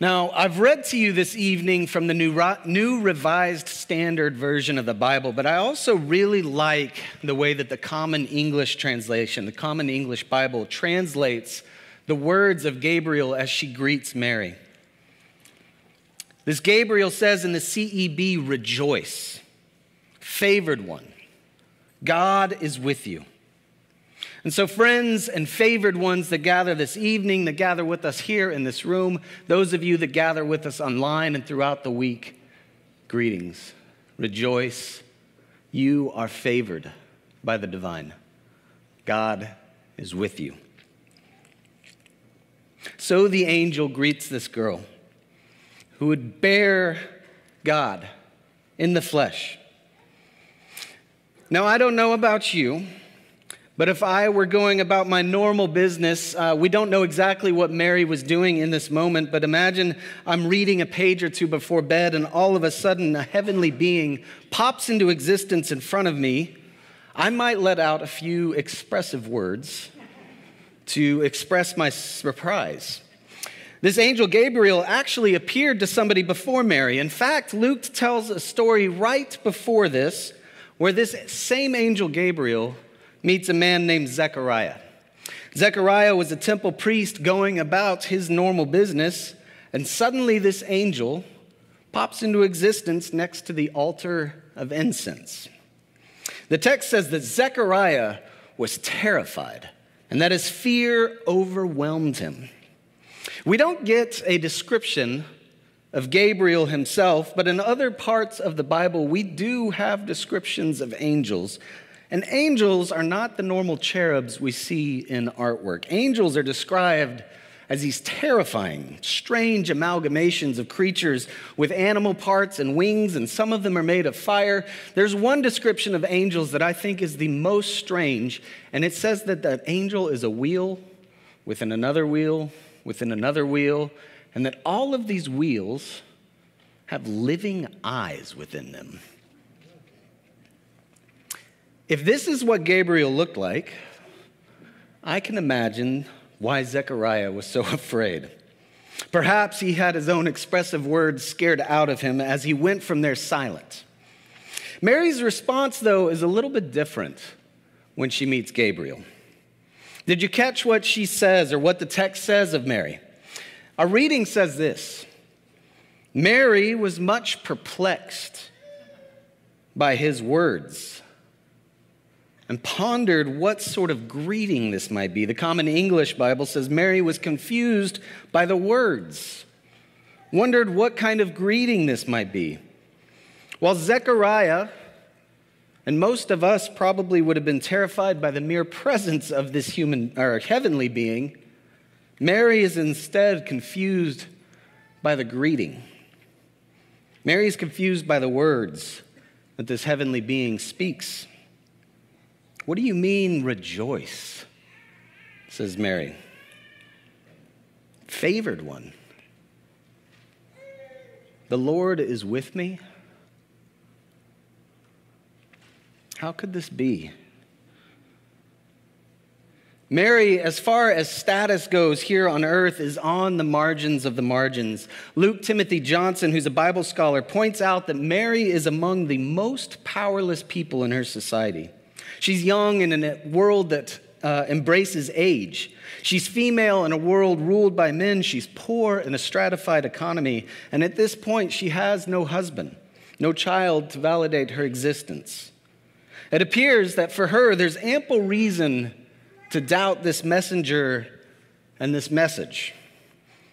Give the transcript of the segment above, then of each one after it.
Now, I've read to you this evening from the new, new Revised Standard Version of the Bible, but I also really like the way that the Common English translation, the Common English Bible, translates the words of Gabriel as she greets Mary. This Gabriel says in the CEB, rejoice, favored one, God is with you. And so, friends and favored ones that gather this evening, that gather with us here in this room, those of you that gather with us online and throughout the week, greetings. Rejoice. You are favored by the divine. God is with you. So the angel greets this girl who would bear God in the flesh. Now, I don't know about you. But if I were going about my normal business, uh, we don't know exactly what Mary was doing in this moment, but imagine I'm reading a page or two before bed, and all of a sudden a heavenly being pops into existence in front of me. I might let out a few expressive words to express my surprise. This angel Gabriel actually appeared to somebody before Mary. In fact, Luke tells a story right before this where this same angel Gabriel meets a man named Zechariah. Zechariah was a temple priest going about his normal business, and suddenly this angel pops into existence next to the altar of incense. The text says that Zechariah was terrified and that his fear overwhelmed him. We don't get a description of Gabriel himself, but in other parts of the Bible, we do have descriptions of angels and angels are not the normal cherubs we see in artwork. Angels are described as these terrifying, strange amalgamations of creatures with animal parts and wings, and some of them are made of fire. There's one description of angels that I think is the most strange, and it says that that angel is a wheel within another wheel within another wheel, and that all of these wheels have living eyes within them. If this is what Gabriel looked like, I can imagine why Zechariah was so afraid. Perhaps he had his own expressive words scared out of him as he went from there silent. Mary's response, though, is a little bit different when she meets Gabriel. Did you catch what she says or what the text says of Mary? Our reading says this Mary was much perplexed by his words and pondered what sort of greeting this might be. The Common English Bible says Mary was confused by the words, wondered what kind of greeting this might be. While Zechariah and most of us probably would have been terrified by the mere presence of this human or heavenly being, Mary is instead confused by the greeting. Mary is confused by the words that this heavenly being speaks. What do you mean, rejoice? says Mary. Favored one. The Lord is with me. How could this be? Mary, as far as status goes here on earth, is on the margins of the margins. Luke Timothy Johnson, who's a Bible scholar, points out that Mary is among the most powerless people in her society. She's young in a world that uh, embraces age. She's female in a world ruled by men. She's poor in a stratified economy. And at this point, she has no husband, no child to validate her existence. It appears that for her, there's ample reason to doubt this messenger and this message.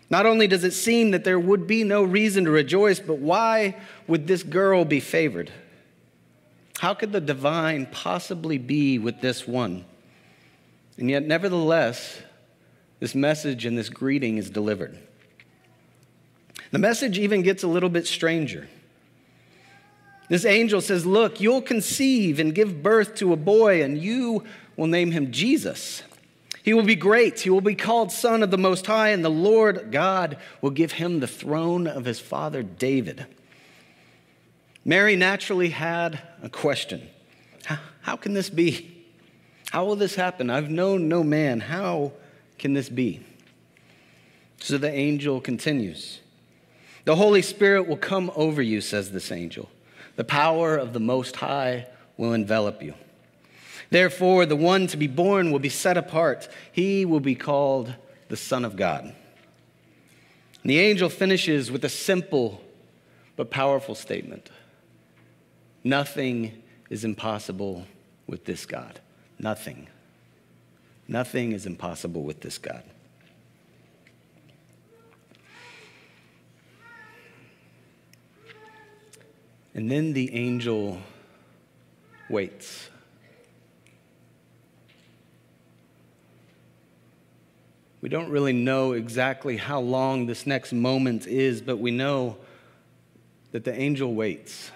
Not only does it seem that there would be no reason to rejoice, but why would this girl be favored? How could the divine possibly be with this one? And yet, nevertheless, this message and this greeting is delivered. The message even gets a little bit stranger. This angel says, Look, you'll conceive and give birth to a boy, and you will name him Jesus. He will be great. He will be called Son of the Most High, and the Lord God will give him the throne of his father David. Mary naturally had a question how, can this be? How will this happen? I've known no man. How can this be? So the angel continues The Holy Spirit will come over you, says this angel. The power of the Most High will envelop you. Therefore, the one to be born will be set apart. He will be called the Son of God. And the angel finishes with a simple but powerful statement Nothing is impossible with this God. Nothing. Nothing is impossible with this God. And then the angel waits. We don't really know exactly how long this next moment is, but we know that the angel waits.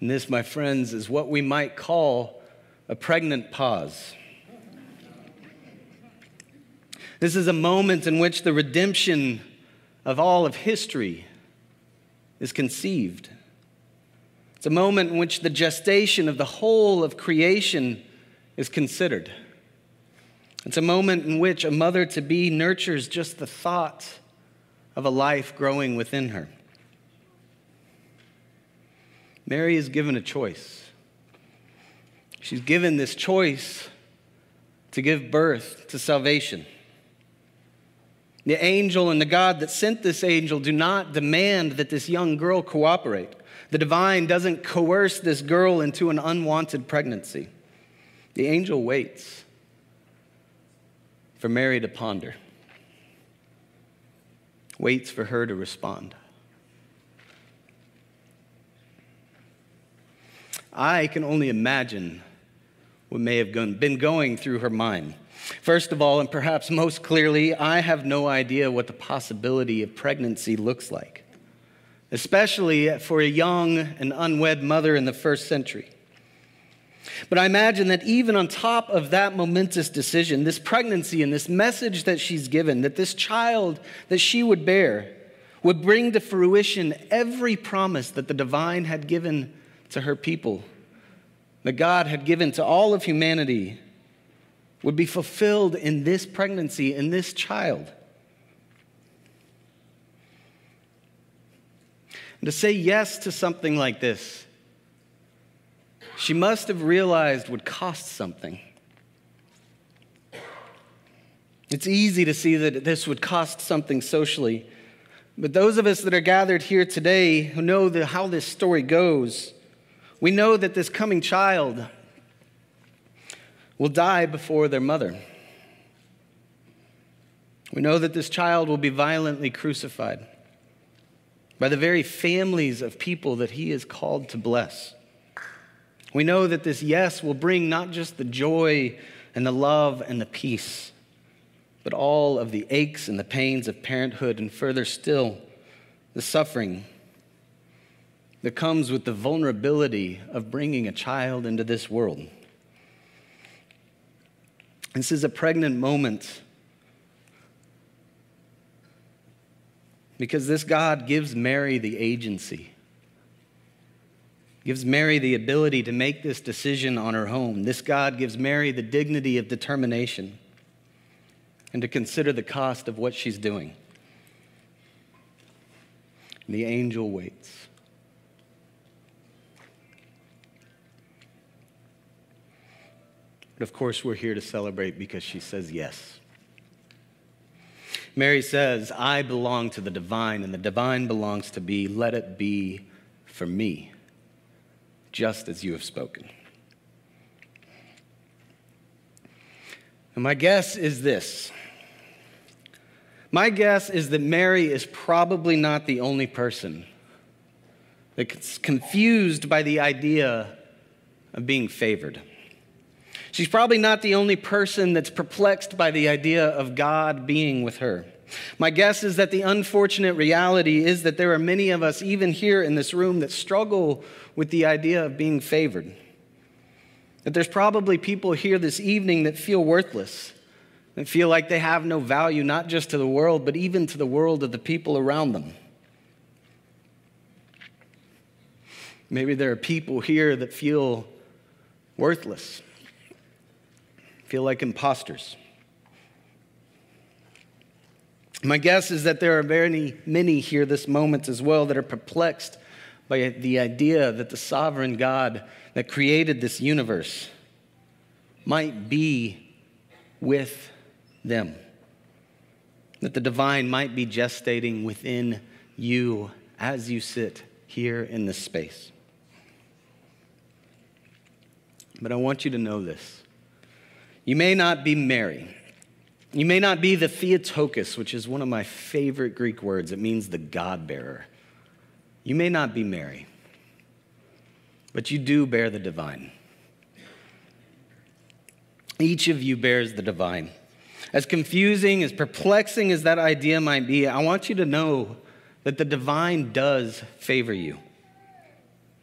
And this, my friends, is what we might call a pregnant pause. This is a moment in which the redemption of all of history is conceived. It's a moment in which the gestation of the whole of creation is considered. It's a moment in which a mother to be nurtures just the thought of a life growing within her. Mary is given a choice. She's given this choice to give birth to salvation. The angel and the God that sent this angel do not demand that this young girl cooperate. The divine doesn't coerce this girl into an unwanted pregnancy. The angel waits for Mary to ponder, waits for her to respond. I can only imagine what may have been going through her mind First of all, and perhaps most clearly, I have no idea what the possibility of pregnancy looks like, especially for a young and unwed mother in the first century. But I imagine that even on top of that momentous decision, this pregnancy and this message that she's given, that this child that she would bear would bring to fruition every promise that the divine had given to her people, that God had given to all of humanity would be fulfilled in this pregnancy, in this child. And to say yes to something like this, she must have realized would cost something. It's easy to see that this would cost something socially. But those of us that are gathered here today who know the, how this story goes, we know that this coming child will die before their mother. We know that this child will be violently crucified by the very families of people that he is called to bless. We know that this yes will bring not just the joy and the love and the peace, but all of the aches and the pains of parenthood, and further still, the suffering that comes with the vulnerability of bringing a child into this world. This is a pregnant moment because this God gives Mary the agency, gives Mary the ability to make this decision on her own. This God gives Mary the dignity of determination and to consider the cost of what she's doing. The angel waits. But of course, we're here to celebrate because she says yes. Mary says, I belong to the divine, and the divine belongs to me. Let it be for me, just as you have spoken. And my guess is this. My guess is that Mary is probably not the only person that's confused by the idea of being favored. She's probably not the only person that's perplexed by the idea of God being with her. My guess is that the unfortunate reality is that there are many of us, even here in this room, that struggle with the idea of being favored. That there's probably people here this evening that feel worthless, that feel like they have no value, not just to the world, but even to the world of the people around them. Maybe there are people here that feel worthless feel like imposters. My guess is that there are very many here this moment as well that are perplexed by the idea that the sovereign God that created this universe might be with them. That the divine might be gestating within you as you sit here in this space. But I want you to know this. You may not be Mary. You may not be the Theotokos, which is one of my favorite Greek words. It means the God bearer. You may not be Mary, but you do bear the divine. Each of you bears the divine. As confusing, as perplexing as that idea might be, I want you to know that the divine does favor you.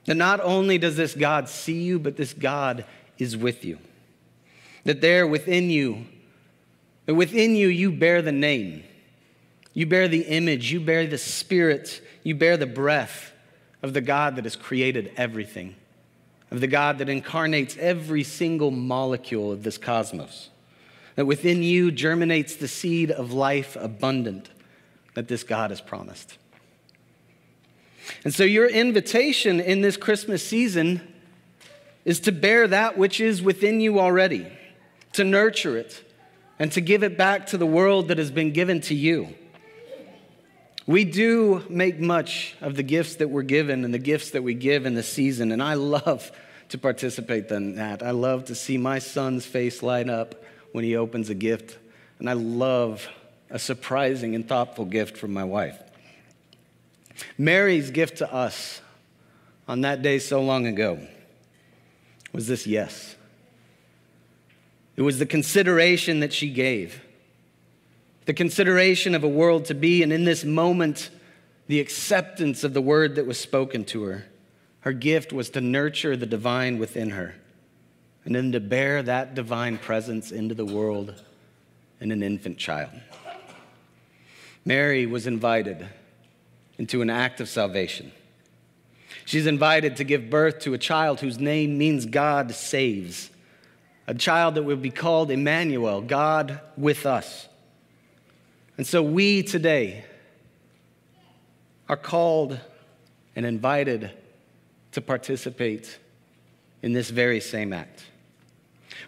That not only does this God see you, but this God is with you. That there within you, that within you, you bear the name, you bear the image, you bear the spirit, you bear the breath of the God that has created everything, of the God that incarnates every single molecule of this cosmos. That within you germinates the seed of life abundant that this God has promised. And so, your invitation in this Christmas season is to bear that which is within you already, to nurture it, and to give it back to the world that has been given to you. We do make much of the gifts that we're given and the gifts that we give in the season, and I love to participate in that. I love to see my son's face light up when he opens a gift, and I love a surprising and thoughtful gift from my wife. Mary's gift to us on that day so long ago was this yes. It was the consideration that she gave, the consideration of a world to be, and in this moment, the acceptance of the word that was spoken to her. Her gift was to nurture the divine within her and then to bear that divine presence into the world in an infant child. Mary was invited into an act of salvation. She's invited to give birth to a child whose name means God saves, a child that will be called Emmanuel, God with us. And so we today are called and invited to participate in this very same act.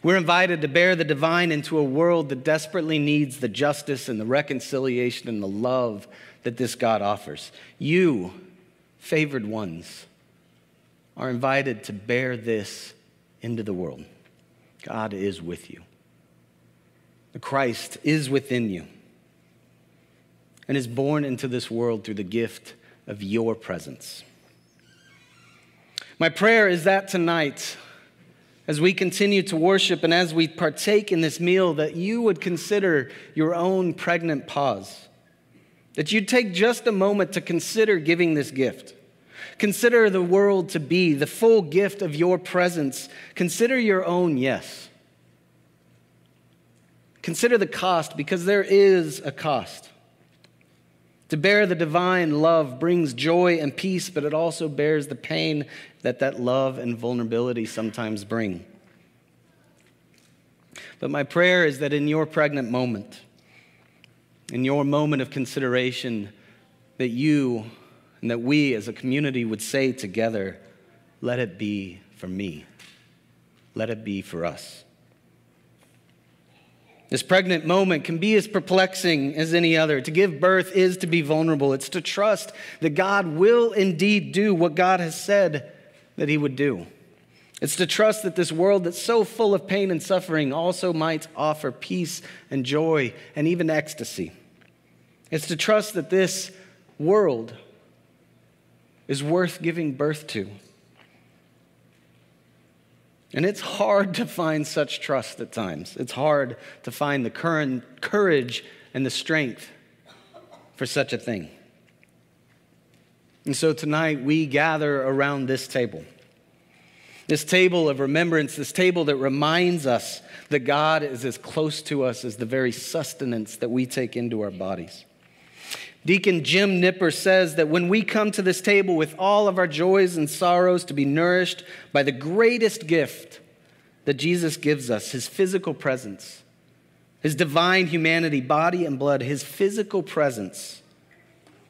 We're invited to bear the divine into a world that desperately needs the justice and the reconciliation and the love that this God offers. You, favored ones, are invited to bear this into the world. God is with you. The Christ is within you and is born into this world through the gift of your presence. My prayer is that tonight, as we continue to worship and as we partake in this meal, that you would consider your own pregnant pause that you'd take just a moment to consider giving this gift. Consider the world to be the full gift of your presence. Consider your own yes. Consider the cost because there is a cost. To bear the divine love brings joy and peace, but it also bears the pain that that love and vulnerability sometimes bring. But my prayer is that in your pregnant moment, in your moment of consideration that you and that we as a community would say together, let it be for me. Let it be for us. This pregnant moment can be as perplexing as any other. To give birth is to be vulnerable. It's to trust that God will indeed do what God has said that He would do. It's to trust that this world that's so full of pain and suffering also might offer peace and joy and even ecstasy. It's to trust that this world is worth giving birth to. And it's hard to find such trust at times. It's hard to find the current courage and the strength for such a thing. And so tonight we gather around this table. This table of remembrance, this table that reminds us that God is as close to us as the very sustenance that we take into our bodies. Deacon Jim Nipper says that when we come to this table with all of our joys and sorrows to be nourished by the greatest gift that Jesus gives us, his physical presence, his divine humanity, body and blood, his physical presence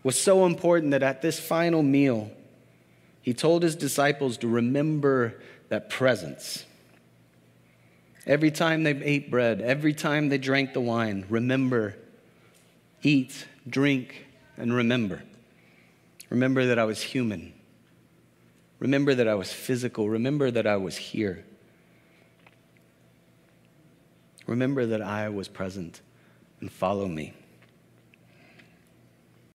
was so important that at this final meal, he told his disciples to remember that presence. Every time they ate bread, every time they drank the wine, remember, eat, drink, and remember. Remember that I was human. Remember that I was physical. Remember that I was here. Remember that I was present and follow me.